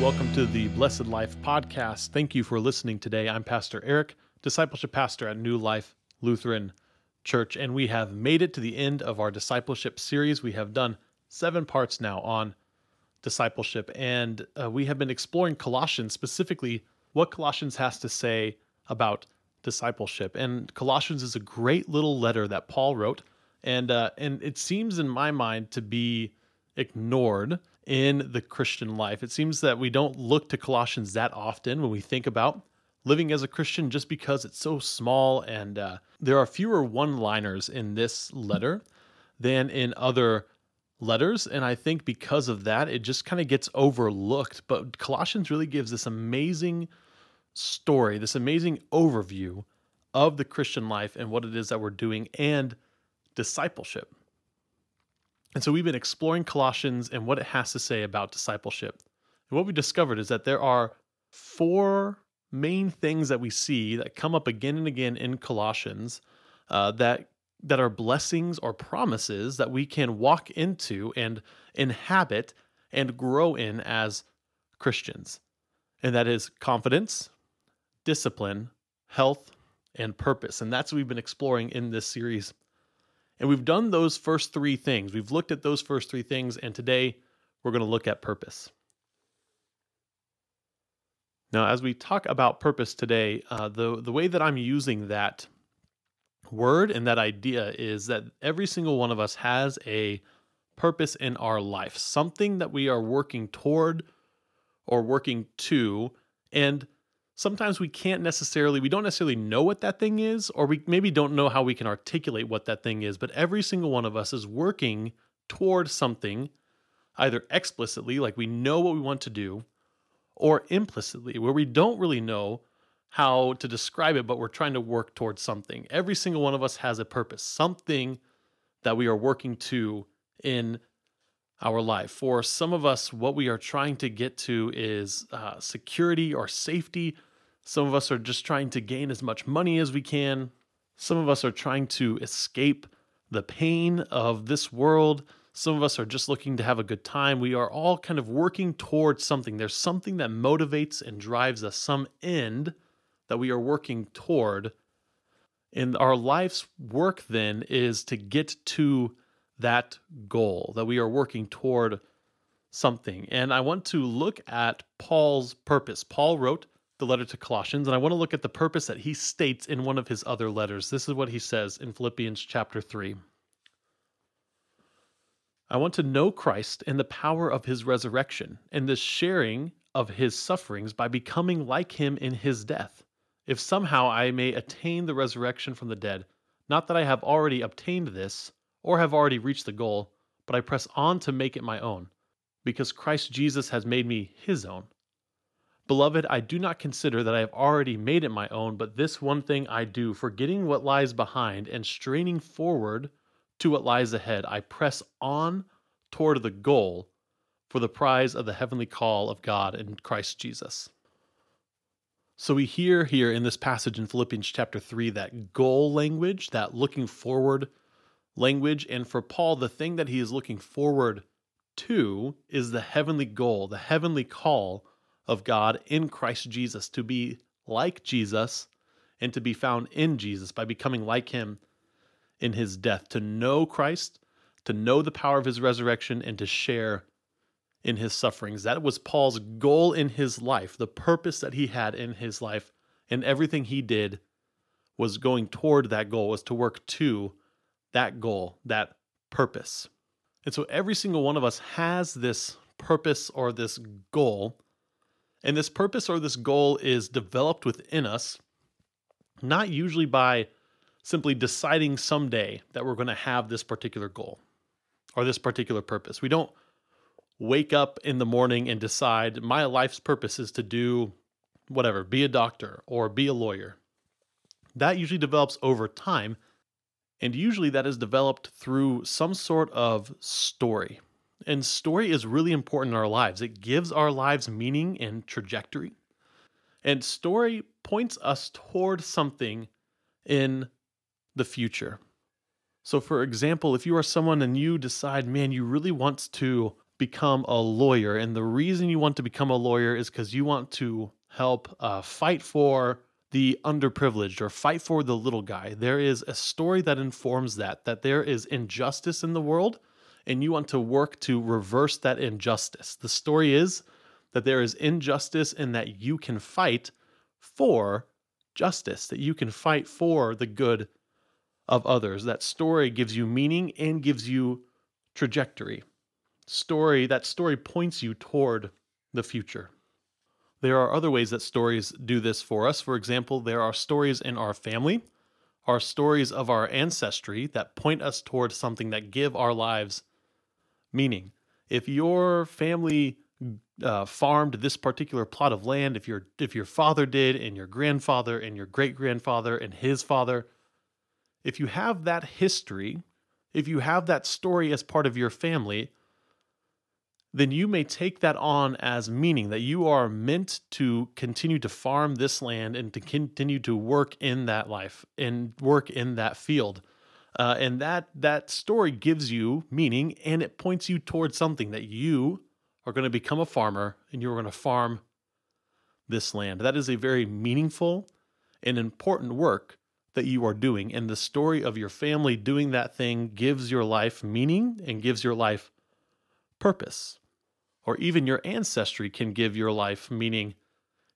welcome to the Blessed Life podcast. Thank you for listening today. I'm Pastor Erik, discipleship pastor at New Life Lutheran Church, and we have made it to the end of our discipleship series. We have done seven parts now on discipleship, and uh, we have been exploring Colossians, specifically what Colossians has to say about discipleship. And Colossians is a great little letter that Paul wrote, and uh, and it seems in my mind to be ignored in the Christian life. It seems that we don't look to Colossians that often when we think about living as a Christian just because it's so small and uh, there are fewer one liners in this letter than in other letters. And I think because of that, it just kind of gets overlooked. But Colossians really gives this amazing story, this amazing overview of the Christian life and what it is that we're doing and discipleship. And so we've been exploring Colossians and what it has to say about discipleship. And what we discovered is that there are four main things that we see that come up again and again in Colossians uh, that that are blessings or promises that we can walk into and inhabit and grow in as Christians. And that is confidence, discipline, health, and purpose. And that's what we've been exploring in this series and we've done those first three things. We've looked at those first three things, and today we're going to look at purpose. Now, as we talk about purpose today, uh, the, the way that I'm using that word and that idea is that every single one of us has a purpose in our life, something that we are working toward or working to. And sometimes we can't necessarily we don't necessarily know what that thing is or we maybe don't know how we can articulate what that thing is but every single one of us is working toward something either explicitly like we know what we want to do or implicitly where we don't really know how to describe it but we're trying to work towards something. Every single one of us has a purpose something that we are working to in our life. For some of us, what we are trying to get to is uh, security or safety. Some of us are just trying to gain as much money as we can. Some of us are trying to escape the pain of this world. Some of us are just looking to have a good time. We are all kind of working towards something. There's something that motivates and drives us, some end that we are working toward. And our life's work then is to get to that goal, that we are working toward something. And I want to look at Paul's purpose. Paul wrote the letter to Colossians, and I want to look at the purpose that he states in one of his other letters. This is what he says in Philippians chapter 3. I want to know Christ and the power of his resurrection and the sharing of his sufferings by becoming like him in his death, if somehow I may attain the resurrection from the dead. Not that I have already obtained this or have already reached the goal, but I press on to make it my own, because Christ Jesus has made me his own. Beloved, I do not consider that I have already made it my own, but this one thing I do, forgetting what lies behind and straining forward to what lies ahead, I press on toward the goal for the prize of the heavenly call of God in Christ Jesus. So we hear here in this passage in Philippians chapter 3 that goal language, that looking forward language. And for Paul, the thing that he is looking forward to is the heavenly goal, the heavenly call of God in Christ Jesus to be like Jesus and to be found in Jesus by becoming like him in his death, to know Christ, to know the power of his resurrection, and to share in his sufferings. That was Paul's goal in his life, the purpose that he had in his life, and everything he did was going toward that goal, was to work to that goal, that purpose. And so every single one of us has this purpose or this goal. And this purpose or this goal is developed within us, not usually by simply deciding someday that we're going to have this particular goal or this particular purpose. We don't wake up in the morning and decide my life's purpose is to do whatever, be a doctor or be a lawyer. That usually develops over time and usually that is developed through some sort of story. And story is really important in our lives. It gives our lives meaning and trajectory. And story points us toward something in the future. So, for example, if you are someone and you decide, man, you really want to become a lawyer. And the reason you want to become a lawyer is because you want to help uh, fight for the underprivileged or fight for the little guy. There is a story that informs that, that there is injustice in the world and you want to work to reverse that injustice. The story is that there is injustice and that you can fight for justice, that you can fight for the good of others. That story gives you meaning and gives you trajectory. Story, that story points you toward the future. There are other ways that stories do this for us. For example, there are stories in our family, are stories of our ancestry that point us towards something that give our lives meaning. If your family uh, farmed this particular plot of land, if your if your father did, and your grandfather, and your great grandfather, and his father, if you have that history, if you have that story as part of your family, then you may take that on as meaning that you are meant to continue to farm this land and to continue to work in that life and work in that field. Uh, and that that story gives you meaning and it points you towards something that you are going to become a farmer and you're going to farm this land. That is a very meaningful and important work that you are doing. And the story of your family doing that thing gives your life meaning and gives your life purpose. Or even your ancestry can give your life meaning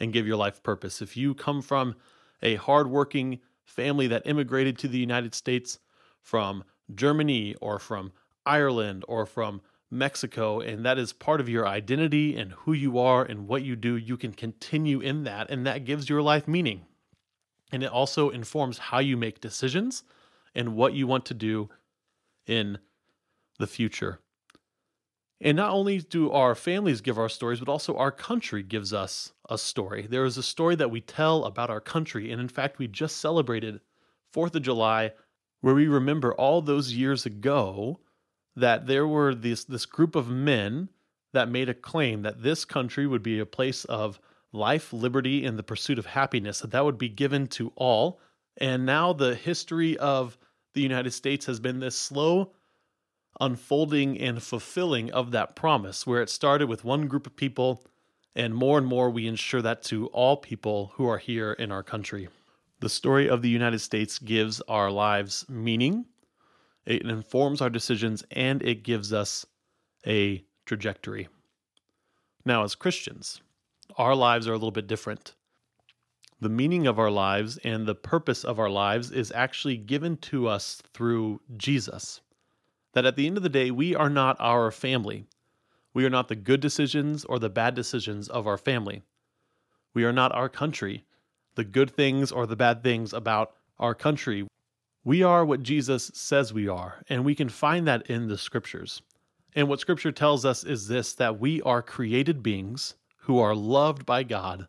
and give your life purpose. If you come from a hardworking family that immigrated to the United States from Germany or from Ireland or from Mexico, and that is part of your identity and who you are and what you do, you can continue in that, and that gives your life meaning. And it also informs how you make decisions and what you want to do in the future. And not only do our families give our stories, but also our country gives us a story. There is a story that we tell about our country. And in fact, we just celebrated 4th of July where we remember all those years ago that there were this this group of men that made a claim that this country would be a place of life, liberty, and the pursuit of happiness, that that would be given to all. And now the history of the United States has been this slow unfolding and fulfilling of that promise, where it started with one group of people, and more and more we ensure that to all people who are here in our country. The story of the United States gives our lives meaning, it informs our decisions, and it gives us a trajectory. Now, as Christians, our lives are a little bit different. The meaning of our lives and the purpose of our lives is actually given to us through Jesus. That at the end of the day, we are not our family. We are not the good decisions or the bad decisions of our family. We are not our country the good things or the bad things about our country. We are what Jesus says we are, and we can find that in the scriptures. And what scripture tells us is this that we are created beings who are loved by God,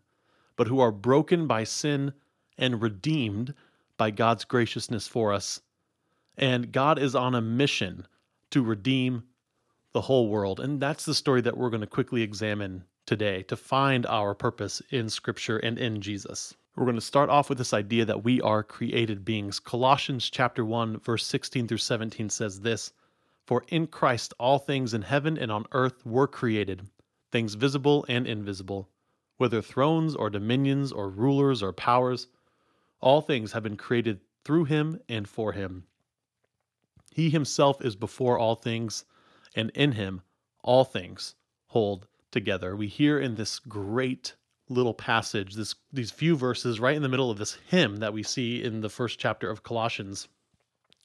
but who are broken by sin and redeemed by God's graciousness for us. And God is on a mission to redeem the whole world. And that's the story that we're going to quickly examine today to find our purpose in Scripture and in Jesus. We're going to start off with this idea that we are created beings. Colossians chapter 1 verse 16 through 17 says this, "For in Christ all things in heaven and on earth were created, things visible and invisible, whether thrones or dominions or rulers or powers, all things have been created through him and for him. He himself is before all things, and in him all things hold together." We hear in this great little passage, this these few verses right in the middle of this hymn that we see in the first chapter of Colossians,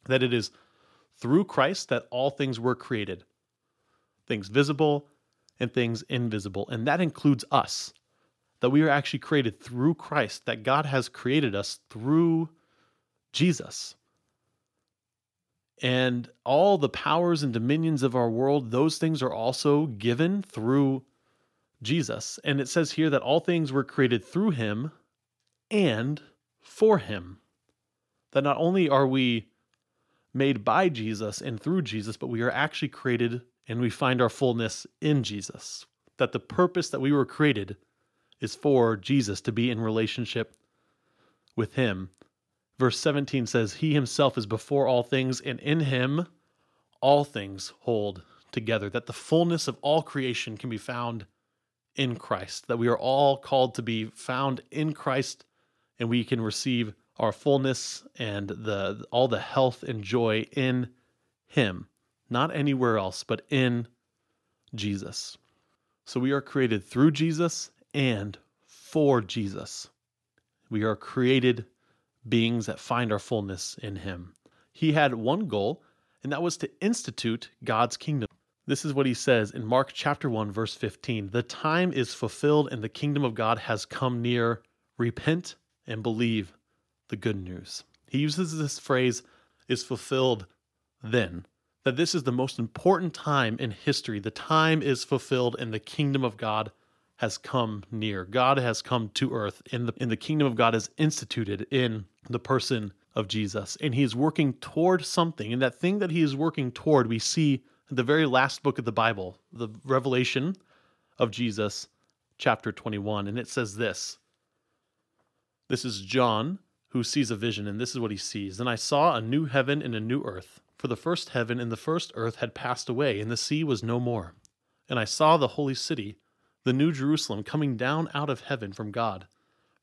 that it is through Christ that all things were created, things visible and things invisible, and that includes us. That we are actually created through Christ, that God has created us through Jesus. And all the powers and dominions of our world, those things are also given through Jesus. And it says here that all things were created through him and for him. That not only are we made by Jesus and through Jesus, but we are actually created and we find our fullness in Jesus. That the purpose that we were created is for Jesus to be in relationship with him. Verse 17 says, He himself is before all things, and in him all things hold together, that the fullness of all creation can be found in Christ, that we are all called to be found in Christ and we can receive our fullness and the all the health and joy in him, not anywhere else, but in Jesus. So we are created through Jesus and for Jesus. We are created beings that find our fullness in him. He had one goal, and that was to institute God's kingdom. This is what he says in Mark chapter 1 verse 15. The time is fulfilled and the kingdom of God has come near. Repent and believe the good news. He uses this phrase is fulfilled then. That this is the most important time in history. The time is fulfilled and the kingdom of God has come near. God has come to earth and the, and the kingdom of God is instituted in the person of Jesus. And he is working toward something. And that thing that he is working toward, we see in the very last book of the Bible, the revelation of Jesus, chapter 21. And it says this This is John who sees a vision, and this is what he sees. And I saw a new heaven and a new earth, for the first heaven and the first earth had passed away, and the sea was no more. And I saw the holy city, the new Jerusalem, coming down out of heaven from God,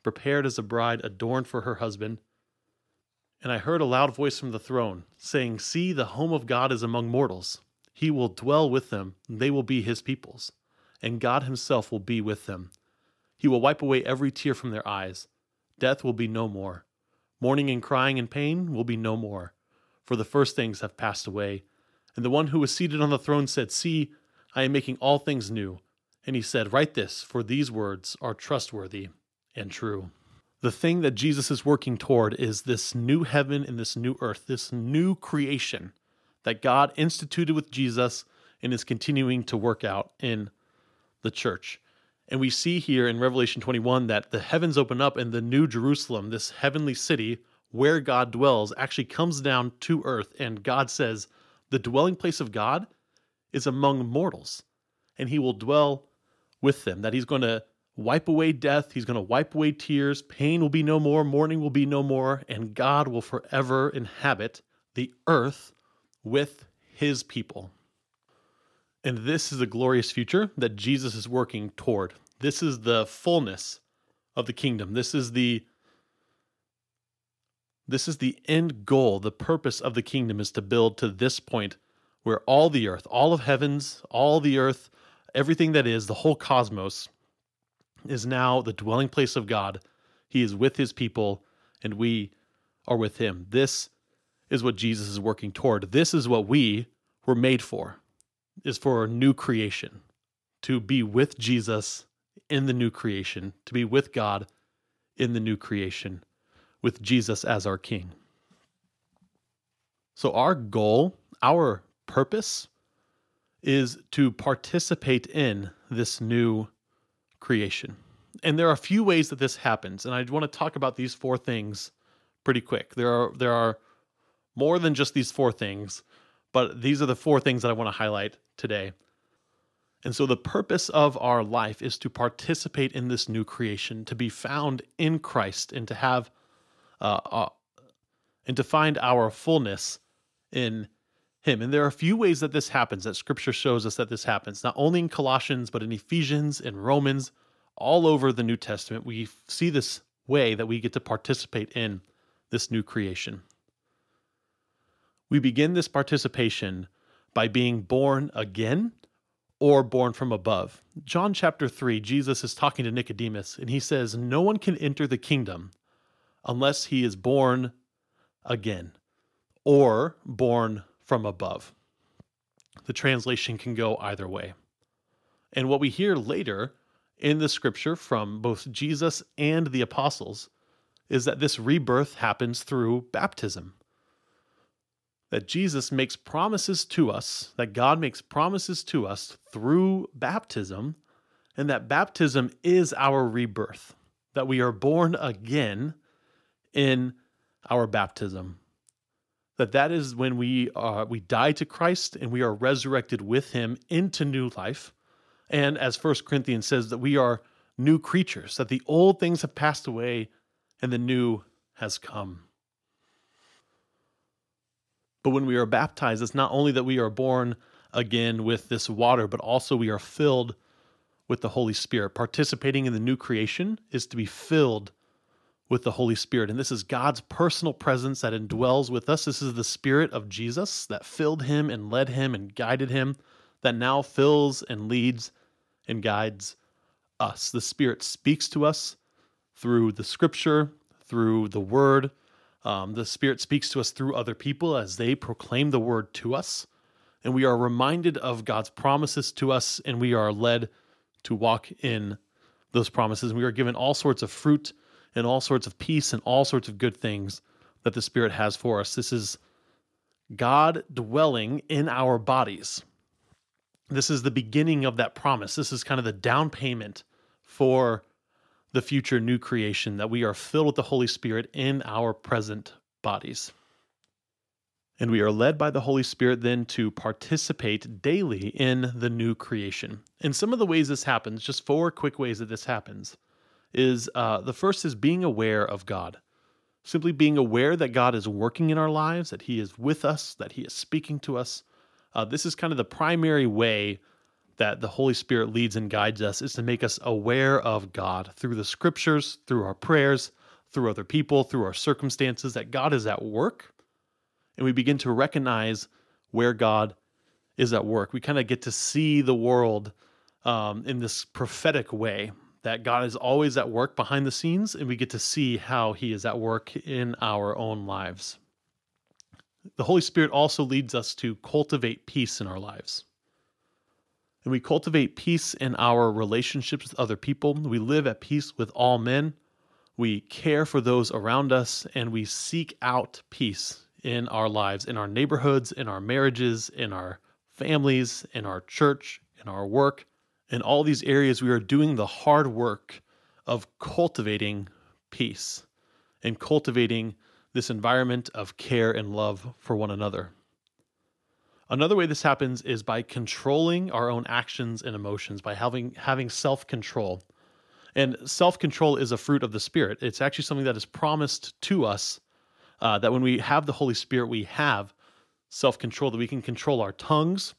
prepared as a bride adorned for her husband. And I heard a loud voice from the throne, saying, See, the home of God is among mortals. He will dwell with them, and they will be his peoples, and God himself will be with them. He will wipe away every tear from their eyes. Death will be no more. Mourning and crying and pain will be no more, for the first things have passed away. And the one who was seated on the throne said, See, I am making all things new. And he said, Write this, for these words are trustworthy and true. The thing that Jesus is working toward is this new heaven and this new earth, this new creation that God instituted with Jesus and is continuing to work out in the church. And we see here in Revelation 21 that the heavens open up and the new Jerusalem, this heavenly city where God dwells, actually comes down to earth. And God says, the dwelling place of God is among mortals, and he will dwell with them. That he's going to wipe away death, he's going to wipe away tears, pain will be no more, mourning will be no more, and God will forever inhabit the earth with his people. And this is a glorious future that Jesus is working toward. This is the fullness of the kingdom. This is the this is the end goal. The purpose of the kingdom is to build to this point where all the earth, all of heavens, all the earth, everything that is, the whole cosmos is now the dwelling place of God. He is with his people and we are with him. This is what Jesus is working toward. This is what we were made for is for a new creation, to be with Jesus in the new creation, to be with God in the new creation, with Jesus as our King. So, our goal, our purpose, is to participate in this new creation. And there are a few ways that this happens, and I want to talk about these four things pretty quick. There are there are more than just these four things, but these are the four things that I want to highlight today. And so, the purpose of our life is to participate in this new creation, to be found in Christ, and to have, uh, uh, and to find our fullness in Him. And there are a few ways that this happens. That Scripture shows us that this happens, not only in Colossians, but in Ephesians, in Romans, all over the New Testament. We see this way that we get to participate in this new creation. We begin this participation by being born again or born from above. John chapter 3, Jesus is talking to Nicodemus, and he says, No one can enter the kingdom unless he is born again or born from above. The translation can go either way. And what we hear later in the scripture from both Jesus and the apostles is that this rebirth happens through baptism that Jesus makes promises to us, that God makes promises to us through baptism, and that baptism is our rebirth, that we are born again in our baptism. That that is when we uh, we die to Christ and we are resurrected with him into new life. And as First Corinthians says that we are new creatures, that the old things have passed away and the new has come. But when we are baptized, it's not only that we are born again with this water, but also we are filled with the Holy Spirit. Participating in the new creation is to be filled with the Holy Spirit. And this is God's personal presence that indwells with us. This is the Spirit of Jesus that filled him and led him and guided him, that now fills and leads and guides us. The Spirit speaks to us through the scripture, through the word. Um, the Spirit speaks to us through other people as they proclaim the word to us. And we are reminded of God's promises to us, and we are led to walk in those promises. And we are given all sorts of fruit and all sorts of peace and all sorts of good things that the Spirit has for us. This is God dwelling in our bodies. This is the beginning of that promise. This is kind of the down payment for the future new creation that we are filled with the Holy Spirit in our present bodies. And we are led by the Holy Spirit then to participate daily in the new creation. And some of the ways this happens, just four quick ways that this happens, is uh, the first is being aware of God. Simply being aware that God is working in our lives, that He is with us, that He is speaking to us. Uh, this is kind of the primary way that the Holy Spirit leads and guides us, is to make us aware of God through the scriptures, through our prayers, through other people, through our circumstances, that God is at work. And we begin to recognize where God is at work. We kind of get to see the world um, in this prophetic way that God is always at work behind the scenes, and we get to see how He is at work in our own lives. The Holy Spirit also leads us to cultivate peace in our lives. And we cultivate peace in our relationships with other people. We live at peace with all men. We care for those around us, and we seek out peace in our lives, in our neighborhoods, in our marriages, in our families, in our church, in our work in all these areas, we are doing the hard work of cultivating peace and cultivating this environment of care and love for one another. Another way this happens is by controlling our own actions and emotions, by having having self-control. And self-control is a fruit of the Spirit. It's actually something that is promised to us uh, that when we have the Holy Spirit, we have self-control, that we can control our tongues,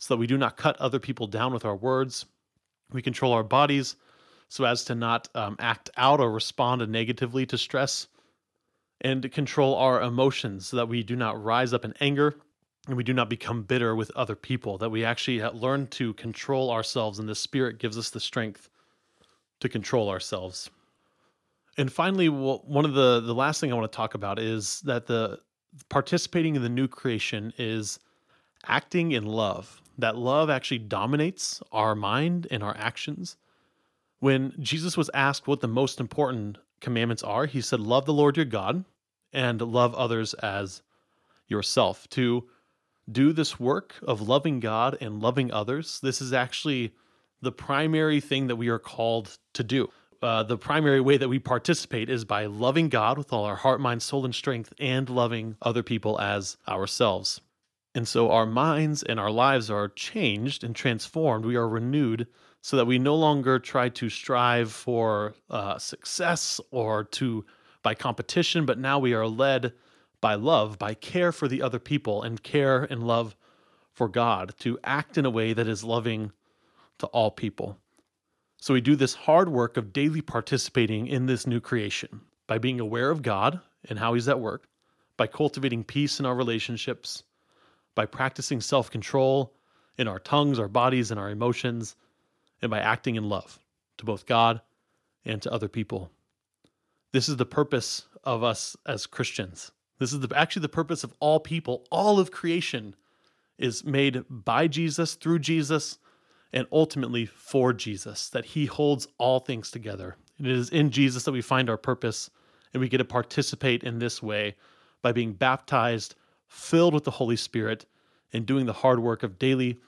so that we do not cut other people down with our words. We control our bodies so as to not um, act out or respond negatively to stress, and control our emotions so that we do not rise up in anger and we do not become bitter with other people, that we actually learn to control ourselves, and the Spirit gives us the strength to control ourselves. And finally, one of the the last thing I want to talk about is that the participating in the new creation is acting in love that love actually dominates our mind and our actions. When Jesus was asked what the most important commandments are, he said, Love the Lord your God and love others as yourself. To do this work of loving God and loving others, this is actually the primary thing that we are called to do. Uh, the primary way that we participate is by loving God with all our heart, mind, soul, and strength, and loving other people as ourselves. And so our minds and our lives are changed and transformed. We are renewed so that we no longer try to strive for uh, success or to by competition, but now we are led by love, by care for the other people and care and love for God to act in a way that is loving to all people. So we do this hard work of daily participating in this new creation by being aware of God and how He's at work, by cultivating peace in our relationships by practicing self control in our tongues, our bodies, and our emotions, and by acting in love to both God and to other people. This is the purpose of us as Christians. This is the, actually the purpose of all people. All of creation is made by Jesus, through Jesus, and ultimately for Jesus, that He holds all things together. And it is in Jesus that we find our purpose, and we get to participate in this way by being baptized filled with the Holy Spirit, and doing the hard work of daily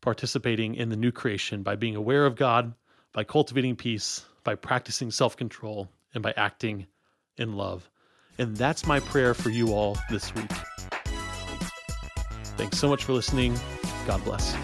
participating in the new creation by being aware of God, by cultivating peace, by practicing self control, and by acting in love. And that's my prayer for you all this week. Thanks so much for listening. God bless.